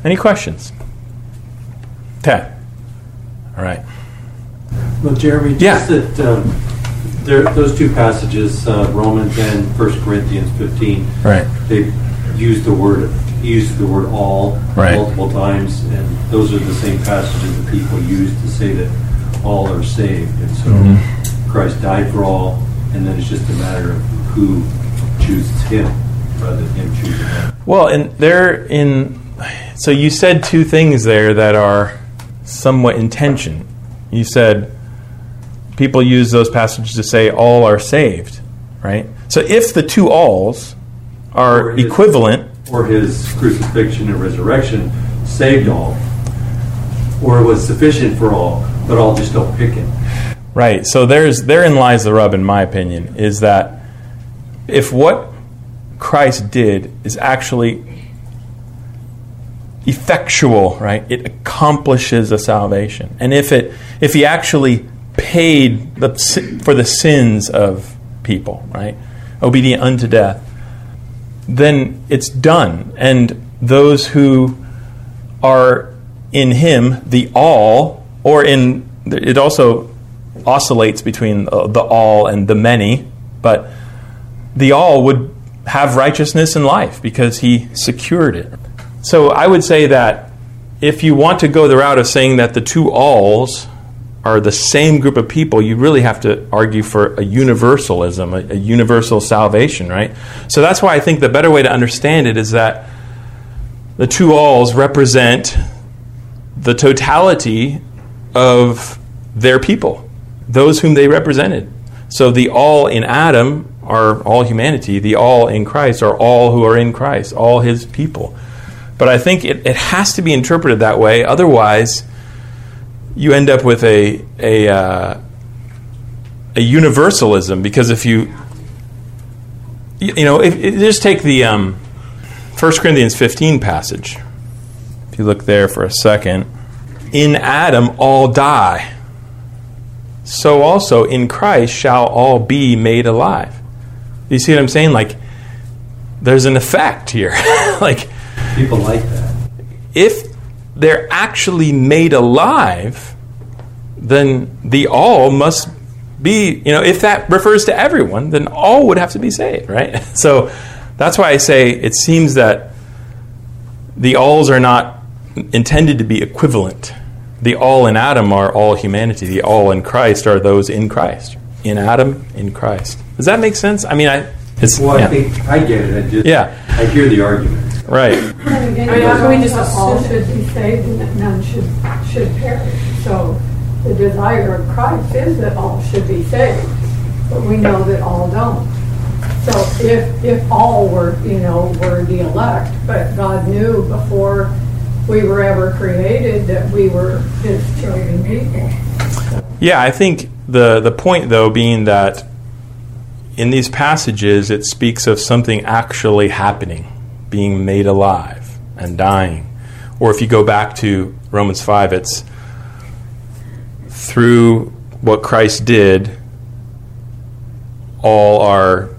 Any questions? Ted. All right. Well, Jeremy, just yeah. that um, there, those two passages, uh, Romans and 1 Corinthians 15, right. they use the word uses the word all right. multiple times, and those are the same passages that people use to say that all are saved. And so mm-hmm. Christ died for all, and then it's just a matter of who chooses him rather than him choosing them. Well, and there in so you said two things there that are somewhat in tension. You said people use those passages to say all are saved, right? So if the two alls are equivalent, or his crucifixion and resurrection saved all, or was sufficient for all, but all just don't pick it. Right. So there's therein lies the rub, in my opinion, is that if what Christ did is actually effectual, right? It accomplishes a salvation. And if it if he actually paid the, for the sins of people, right? Obedient unto death, then it's done. And those who are in Him, the all, or in, it also oscillates between the all and the many, but the all would have righteousness and life because He secured it. So I would say that if you want to go the route of saying that the two alls are the same group of people, you really have to argue for a universalism, a, a, universal salvation, right? So that's why I think the better way to understand it is that the two alls represent the totality of their people, those whom they represented. So the all in Adam are all humanity, the all in Christ are all who are in Christ, all his people. But I think it, it has to be interpreted that way. Otherwise, you end up with a a uh, a universalism because if you you, you know if, if- just take the um, 1 Corinthians 15 passage. If you look there for a second, in Adam all die. So also in Christ shall all be made alive. You see what I'm saying? Like there's an effect here. [laughs] like People like that. if they're actually made alive, then the all must be, you know, if that refers to everyone, then all would have to be saved, right? [laughs] So that's why I say it seems that the alls are not intended to be equivalent. The all in Adam are all humanity. The all in Christ are those in Christ. In Adam, in Christ. Does that make sense? I mean, I. It's, Well, yeah. I think I get it. I just Yeah. I hear the argument. Right. I mean, how can we just all should be saved and that none should, should perish. So the desire of Christ is that all should be saved, but we know that all don't. So if, if all were, you know, were the elect, but God knew before we were ever created that we were his chosen people. Yeah, I think the the point though being that in these passages it speaks of something actually happening, being made alive and dying. Or if you go back to Romans 5 it's through what Christ did all are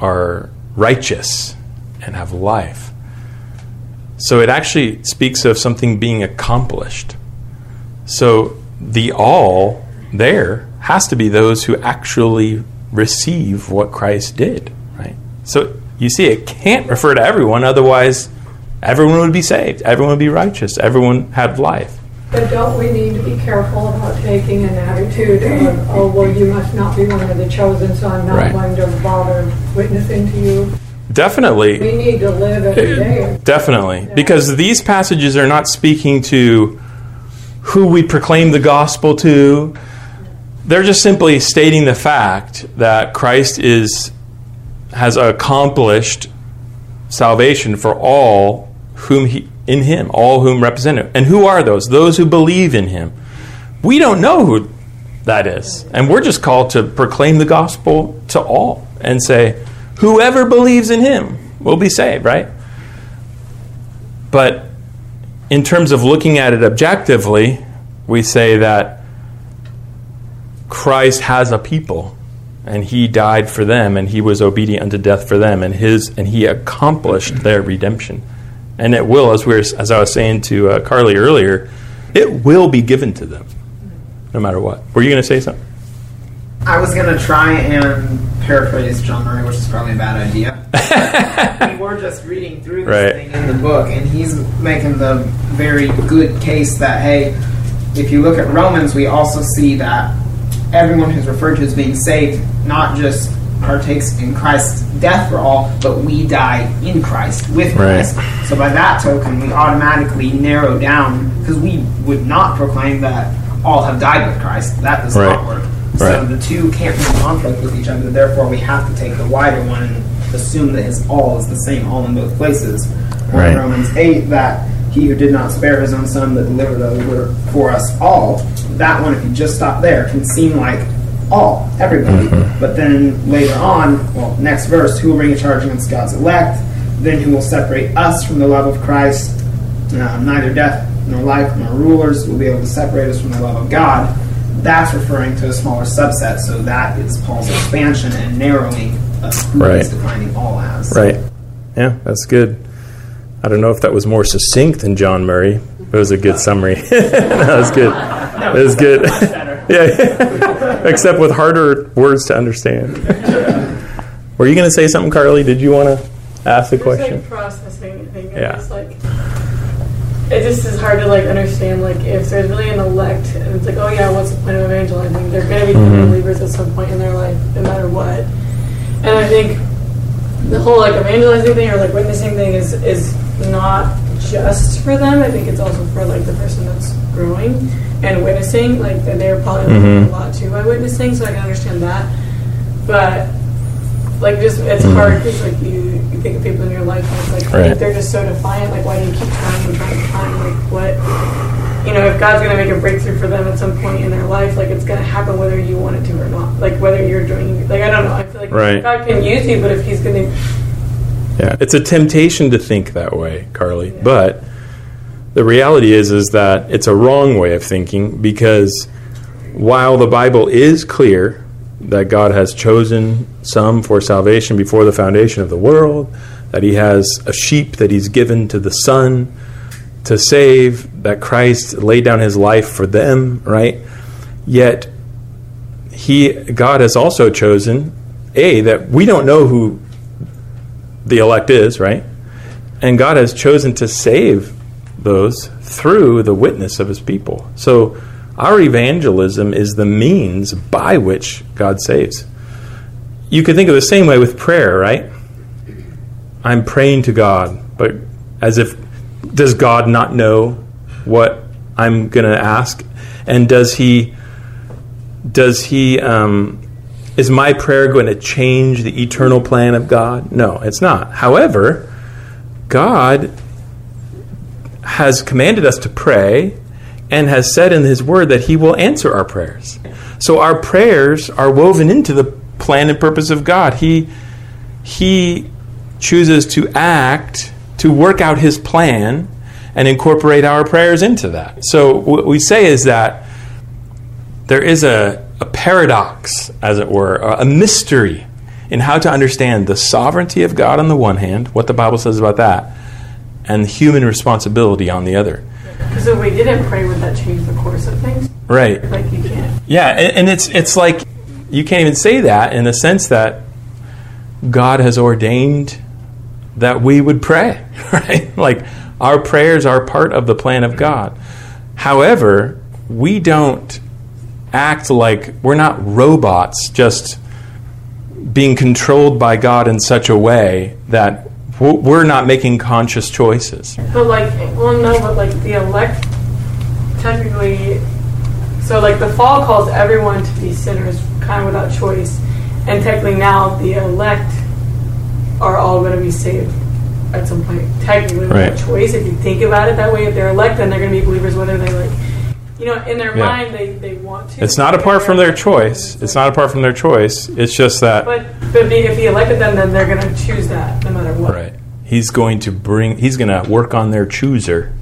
are righteous and have life. So it actually speaks of something being accomplished. So the all there has to be those who actually receive what Christ did, right? So you see, it can't refer to everyone, otherwise, everyone would be saved, everyone would be righteous, everyone had life. But don't we need to be careful about taking an attitude of, oh, well, you must not be one of the chosen, so I'm not Right. going to bother witnessing to you? Definitely. We need to live every eh, day. Definitely. Because these passages are not speaking to who we proclaim the gospel to. They're just simply stating the fact that Christ is has accomplished salvation for all whom he in him, all whom represent him. And who are those? Those who believe in him. We don't know who that is. And we're just called to proclaim the gospel to all and say, whoever believes in him will be saved, right? But in terms of looking at it objectively, we say that Christ has a people and he died for them and he was obedient unto death for them and his and he accomplished their redemption. And it will as we were, as I was saying to uh, Carly earlier, it will be given to them no matter what. Were you going to say something? I was gonna try and paraphrase John Murray, which is probably a bad idea. [laughs] we were just reading through this Right. thing in the book, and he's making the very good case that hey, if you look at Romans, we also see that everyone who's referred to as being saved not just partakes in Christ's death for all, but we die in Christ with Right. Christ. So by that token, we automatically narrow down because we would not proclaim that all have died with Christ. That does Right. not work. So Right. the two can't be in conflict with each other. Therefore, we have to take the wider one and assume that his all is the same all in both places. Or in Right. Romans 8, that he who did not spare his own son but delivered over for us all, that one, if you just stop there, can seem like all, everybody. Mm-hmm. But then later on, well, next verse, who will bring a charge against God's elect? Then who will separate us from the love of Christ? Uh, neither death nor life nor rulers will be able to separate us from the love of God. That's referring to a smaller subset, so that is Paul's expansion and narrowing of who Right. he's defining all as. Right. Yeah, that's good. I don't know if that was more succinct than John Murray. It was a good summary. [laughs] that was good. It was good. [laughs] yeah. Except with harder words to understand. Were you going to say something, Carly? Did you want to ask a question? like processing, I think. Yeah. It's like it just is hard to like understand like if there's really an elect and it's like oh yeah what's the point of evangelizing they're going to be Mhm. believers at some point in their life no matter what and I think the whole like evangelizing thing or like witnessing thing is is not just for them I think it's also for like the person that's growing and witnessing like that they're probably learning Mhm. a lot too by witnessing so I can understand that but like just it's Mhm. hard because like you you think of people in your life, and it's like Right. they're just so defiant. Like, why do you keep trying and trying and trying? Like, what? You know, if God's going to make a breakthrough for them at some point in their life, like it's going to happen whether you want it to or not. Like whether you're doing, like I don't know. I feel like Right. God can use you, but if He's going to Yeah, it's a temptation to think that way, Carly. But the reality is is that it's a wrong way of thinking because while the Bible is clear that God has chosen some for salvation before the foundation of the world, that he has a sheep that he's given to the son to save, that Christ laid down his life for them, right? Yet he God has also chosen a that we don't know who the elect is, right? And God has chosen to save those through the witness of his people. So our evangelism is the means by which God saves. You could think of the same way with prayer, right? I'm praying to God, but as if does God not know what I'm going to ask? And does he does he um, is my prayer going to change the eternal plan of God? No, it's not. However, God has commanded us to pray and has said in his word that he will answer our prayers. So our prayers are woven into the plan and purpose of God. He he chooses to act to work out his plan and incorporate our prayers into that. So what we say is that there is a, a paradox, as it were, a mystery in how to understand the sovereignty of God on the one hand, what the Bible says about that, and human responsibility on the other. Because if we didn't pray, would that change the course of things? Right. Like you can't. Yeah, and, and it's it's like you can't even say that in the sense that God has ordained that we would pray, [laughs] right? Like our prayers are part of the plan of God. However, we don't act like we're not robots just being controlled by God in such a way that we're not making conscious choices. But like, well, no, but like the elect, technically, so like the fall calls everyone to be sinners, kind of without choice, and technically now the elect are all going to be saved at some point, technically without Right. choice. If you think about it that way, if they're elect, then they're going to be believers, whether they like, you know, in their Yeah. mind they, they want to. It's not apart from their choice. It's not apart from their choice. It's just that But but if he elected them, then they're going to choose that no matter what. Right. He's going to bring. He's going to work on their chooser.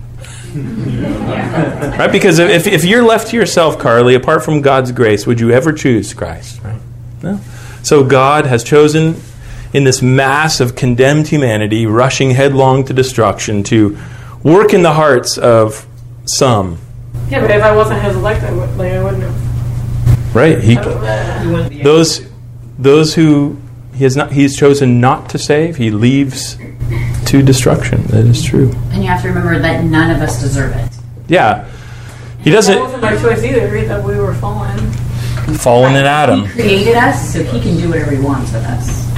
[laughs] right? Because if, if you're left to yourself, Carly, apart from God's grace, would you ever choose Christ? Right? No. So God has chosen in this mass of condemned humanity, rushing headlong to destruction, to work in the hearts of some. Yeah, but if I wasn't his elect, I would like I wouldn't have. Right. He, those those who he has not he's chosen not to save, he leaves to destruction. That is true. And you have to remember that none of us deserve it. Yeah. He doesn't wasn't my choice either. Right? That we were fallen. fallen in Adam. He created us, so he can do whatever he wants with us.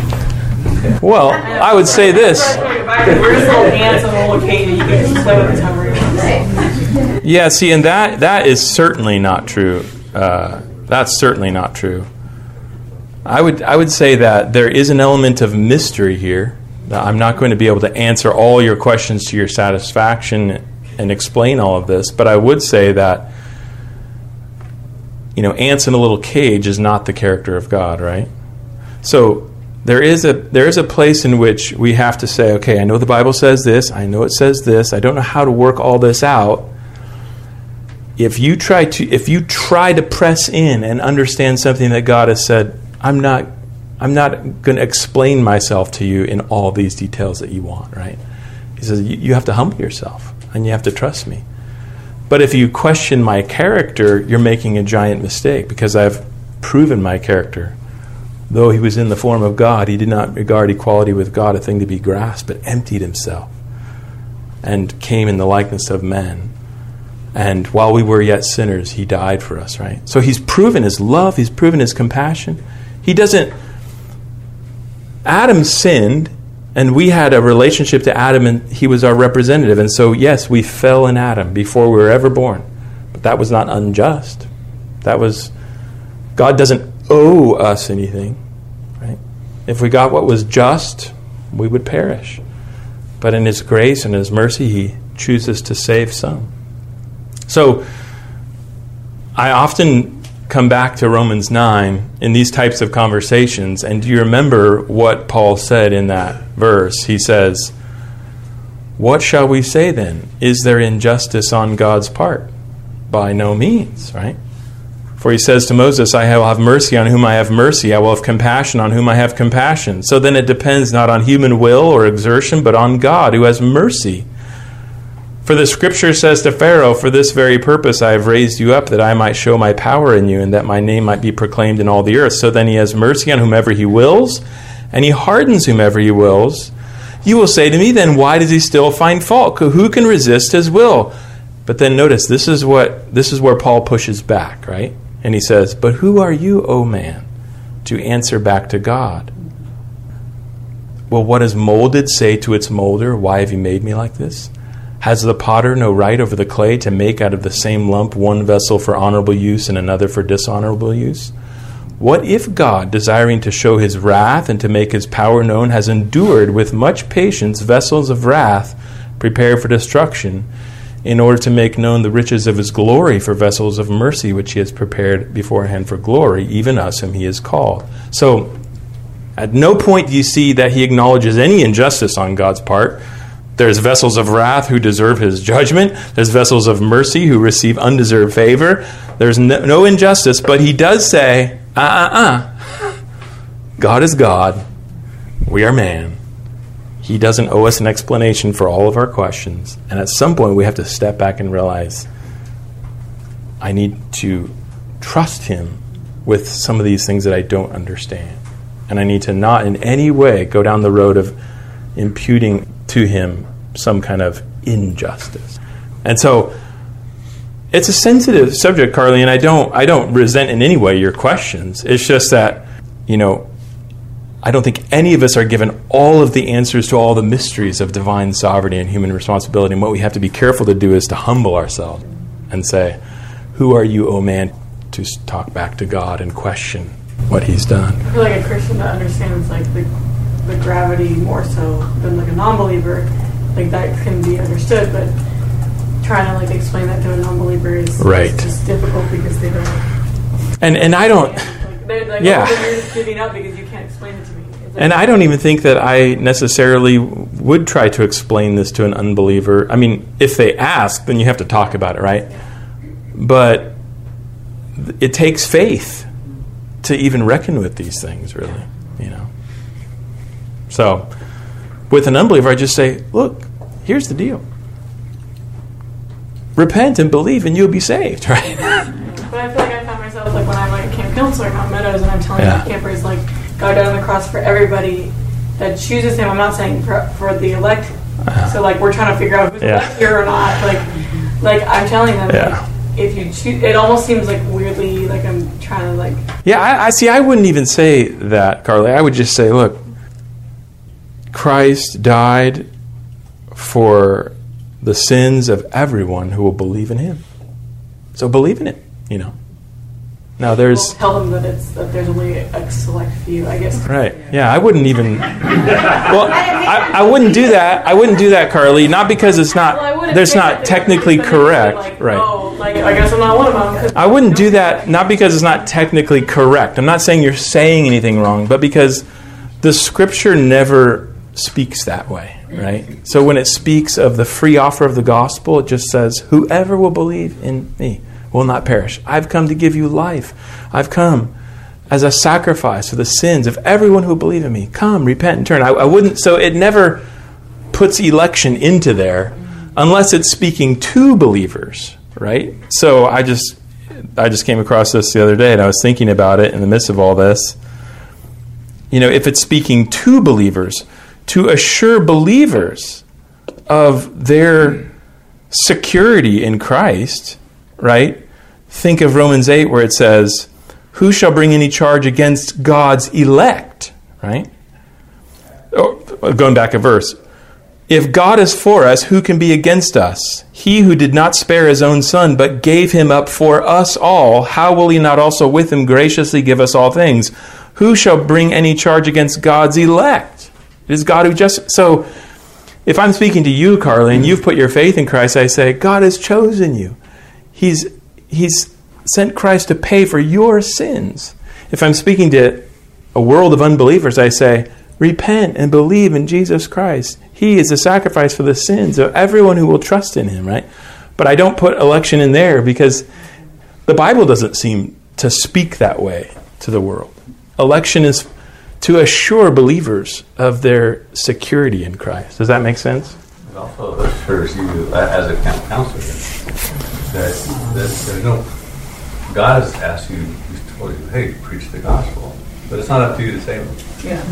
Well, I would say this. We're just little ants on a little cage. You can just play with us however you want. Yeah, see, and that that is certainly not true. Uh, that's certainly not true. I would I would say that there is an element of mystery here. I'm not going to be able to answer all your questions to your satisfaction and explain all of this, but I would say that you know, ants in a little cage is not the character of God, right? So there is a there is a place in which we have to say, okay, I know the Bible says this, I know it says this, I don't know how to work all this out. If you try to if you try to press in and understand something that God has said, I'm not I'm not going to explain myself to you in all these details that you want, right? He says you, you have to humble yourself and you have to trust me. But if you question my character, you're making a giant mistake because I've proven my character. Though he was in the form of God, he did not regard equality with God a thing to be grasped, but emptied himself and came in the likeness of men. And while we were yet sinners, he died for us, right? So he's proven his love, he's proven his compassion. He doesn't. Adam sinned, and we had a relationship to Adam, and he was our representative. And so, yes, we fell in Adam before we were ever born. But that was not unjust. That was. God doesn't owe us anything, right? If we got what was just, we would perish. But in His grace and His mercy, He chooses to save some. So, I often come back to Romans 9 in these types of conversations, and do you remember what Paul said in that verse? He says, What shall we say then? Is there injustice on God's part? By no means, right? For he says to Moses, I will have mercy on whom I have mercy. I will have compassion on whom I have compassion. So then it depends not on human will or exertion, but on God who has mercy. For the scripture says to Pharaoh, For this very purpose I have raised you up, that I might show my power in you, and that my name might be proclaimed in all the earth. So then he has mercy on whomever he wills, and he hardens whomever he wills. You will say to me, then why does he still find fault? Who can resist his will? But then notice this is what this is where Paul pushes back, right? And he says, But who are you, O man, to answer back to God? Well, what does molded say to its molder? Why have you made me like this? Has the potter no right over the clay to make out of the same lump one vessel for honorable use and another for dishonorable use? What if God, desiring to show his wrath and to make his power known, has endured with much patience vessels of wrath prepared for destruction? in order to make known the riches of his glory for vessels of mercy, which he has prepared beforehand for glory, even us whom he has called. So, at no point do you see that he acknowledges any injustice on God's part. There's vessels of wrath who deserve his judgment. There's vessels of mercy who receive undeserved favor. There's no, no injustice, but he does say, uh uh uh. God is God. We are man. He doesn't owe us an explanation for all of our questions. And at some point, we have to step back and realize I need to trust Him with some of these things that I don't understand. And I need to not in any way go down the road of imputing to Him some kind of injustice. And so, it's a sensitive subject, Carly, and I don't I don't resent in any way your questions. It's just that, you know, I don't think any of us are given all of the answers to all the mysteries of divine sovereignty and human responsibility. And what we have to be careful to do is to humble ourselves and say, Who are you, O oh man, to talk back to God and question what He's done? I feel like a Christian that understands like the, the gravity more so than like a non-believer, like that can be understood, but trying to like explain that to a non-believer is, right. just difficult because they don't. And and I don't. They're like, Yeah. oh, you're just giving up because you can't explain it to me. Like- And I don't even think that I necessarily would try to explain this to an unbeliever. I mean, if they ask, then you have to talk about it, right? But it takes faith to even reckon with these things, really, you know. So, with an unbeliever, I just say, look, here's the deal. Repent and believe, and you'll be saved, [laughs] right? But I feel like I found myself like when I'm like a camp counselor in Mount Meadows and I'm telling Yeah. campers like God died on the cross for everybody that chooses Him. I'm not saying for, for the elect. Uh-huh. So like we're trying to figure out who's Yeah. here or not. Like like I'm telling them Yeah. like, if you choose, it almost seems like weirdly like I'm trying to like Yeah, I, I see. I wouldn't even say that, Carly. I would just say, look, Christ died for the sins of everyone who will believe in Him. So believe in it. You know. Now there's tell them that it's that there's only a select few. I guess. right. Yeah, I wouldn't even. Well, I, I wouldn't do that. I wouldn't do that, Carly. Not because it's not. wouldn't There's not technically correct. like, Right. Oh, like I guess I'm not one of them. I wouldn't do that not because it's not technically correct. I'm not saying you're saying anything wrong, but because the scripture never speaks that way, right? So when it speaks of the free offer of the gospel, it just says, Whoever will believe in me will not perish. I've come to give you life. I've come as a sacrifice for the sins of everyone who believe in me. Come, repent and turn. I, I wouldn't, so it never puts election into there unless it's speaking to believers, right? So I just I just came across this the other day and I was thinking about it in the midst of all this. You know, if it's speaking to believers, to assure believers of their security in Christ, right? Think of Romans 8 where it says, Who shall bring any charge against God's elect, right? Oh, going back a verse. If God is for us, who can be against us? He who did not spare his own son, but gave him up for us all, how will he not also with him graciously give us all things? Who shall bring any charge against God's elect? It is God who just so if I'm speaking to you, Carly, and you've put your faith in Christ, I say, God has chosen you. He's He's sent Christ to pay for your sins. If I'm speaking to a world of unbelievers, I say, repent and believe in Jesus Christ. He is the sacrifice for the sins of everyone who will trust in him, right? But I don't put election in there because the Bible doesn't seem to speak that way to the world. Election is to assure believers of their security in Christ. Does that make sense? It also assures you, as a counselor, that, that there's no. God has asked you, He's told you, hey, preach the gospel. But it's not up to you to save them. Yeah.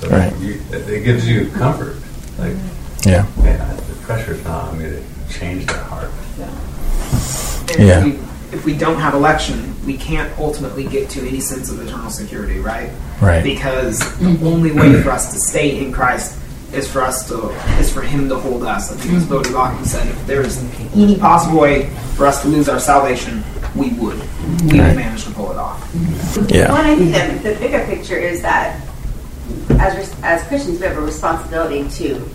So Right. you, it it gives you comfort. Like, Yeah. man, the pressure's not on me to change their heart. And Yeah. If we, don't have election, we can't ultimately get to any sense of eternal security, right? Right. Because the only way for us to stay in Christ is for us to is for Him to hold us. I think as Voddie Baucham said, if there is any possible way for us to lose our salvation, we would. We Right. would manage to pull it off. Yeah. Well, I think that the bigger picture is that as as Christians, we have a responsibility to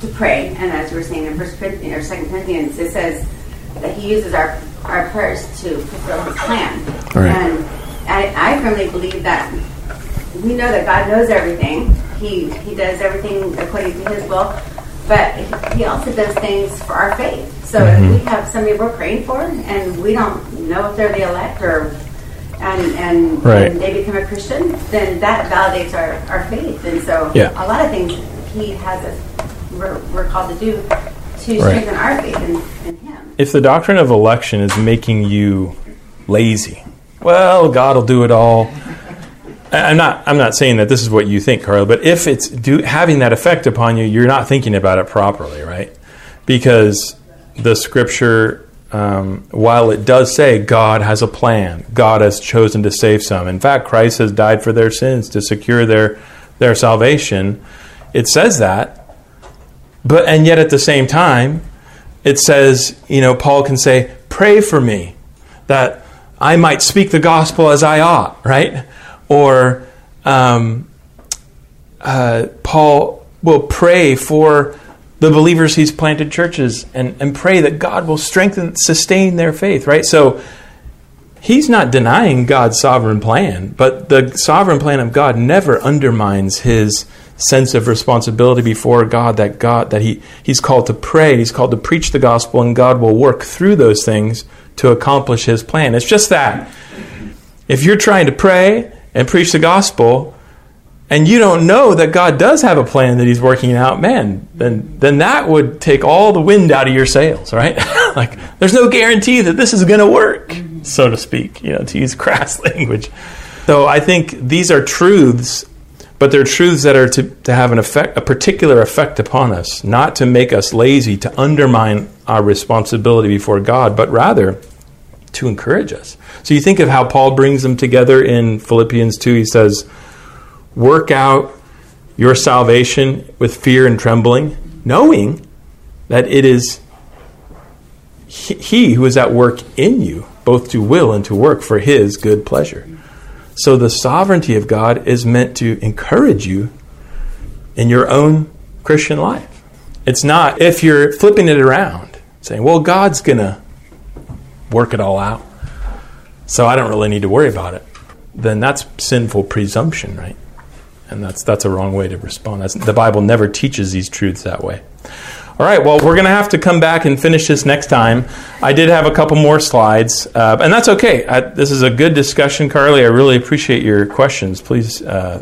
to pray, and as we were saying in First Corinthians or Second Corinthians, it says that He uses our our prayers to fulfill His plan. Right. And I, I firmly believe that we know that God knows everything. He He does everything according to His will, but He- also does things for our faith. So Mhm. if we have somebody we're praying for, and we don't know if they're the elect or and and, Right. and they become a Christian, then that validates our, our faith. And so Yeah. a lot of things He has us we're, we're called to do to Right. strengthen our faith in, in Him. If the doctrine of election is making you lazy, well, God will do it all. I'm not. I'm not saying that this is what you think, Carla. But if it's do, having that effect upon you, you're not thinking about it properly, right? Because the Scripture, um, while it does say God has a plan, God has chosen to save some. In fact, Christ has died for their sins to secure their their salvation. It says that, but and yet at the same time, it says, you know, Paul can say, "Pray for me, that I might speak the gospel as I ought," right? Or um, uh, Paul will pray for the believers he's planted churches and, and pray that God will strengthen, sustain their faith, right? So he's not denying God's sovereign plan, but the sovereign plan of God never undermines his sense of responsibility before God that God that he he's called to pray, he's called to preach the gospel and God will work through those things to accomplish his plan. It's just that if you're trying to pray and preach the gospel and you don't know that God does have a plan that he's working out, man, then then that would take all the wind out of your sails, right? [laughs] like there's no guarantee that this is going to work, so to speak, you know, to use crass [laughs] language. So I think these are truths, but they're truths that are to, to have an effect, a particular effect upon us, not to make us lazy, to undermine our responsibility before God, but rather to encourage us. So you think of how Paul brings them together in Philippians 2. He says, Work out your salvation with fear and trembling, knowing that it is he- He who is at work in you, both to will and to work for His good pleasure. So the sovereignty of God is meant to encourage you in your own Christian life. It's not if you're flipping it around, saying, well, God's going to work it all out, so I don't really need to worry about it, then that's sinful presumption, right? And that's, that's a wrong way to respond. That's, the Bible never teaches these truths that way. All right, well, we're going to have to come back and finish this next time. I did have a couple more slides, uh, and that's okay. I, this is a good discussion, Carly. I really appreciate your questions. Please, uh,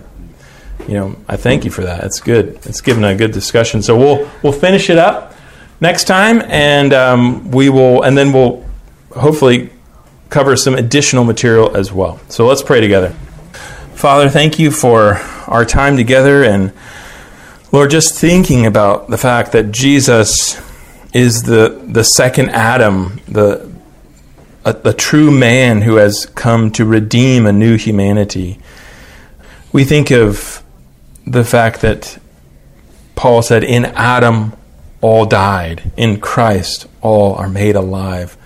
you know, I thank you for that. It's good. It's given a good discussion. So we'll we'll finish it up next time, and um, we will, and then we'll hopefully cover some additional material as well. So let's pray together. Father, thank you for our time together and. Lord, just thinking about the fact that Jesus is the, the second Adam, the, a, the true man who has come to redeem a new humanity, we think of the fact that Paul said, In Adam all died, in Christ all are made alive.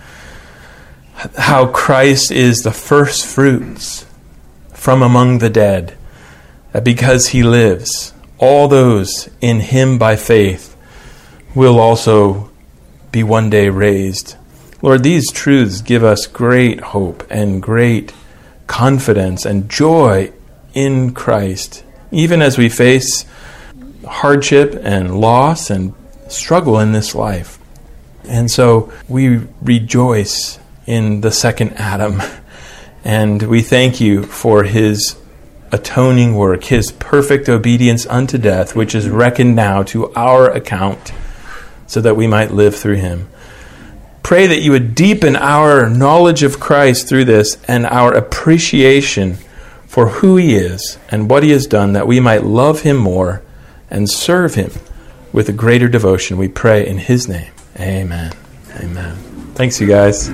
How Christ is the first fruits from among the dead, because he lives, all those in him by faith will also be one day raised. Lord, these truths give us great hope and great confidence and joy in Christ, even as we face hardship and loss and struggle in this life. And so we rejoice in the second Adam, [laughs] and we thank you for his atoning work, his perfect obedience unto death, which is reckoned now to our account, so that we might live through him. Pray that you would deepen our knowledge of Christ through this and our appreciation for who he is and what he has done, that we might love him more and serve him with a greater devotion. We pray in his name. Amen. Amen. Thanks, you guys.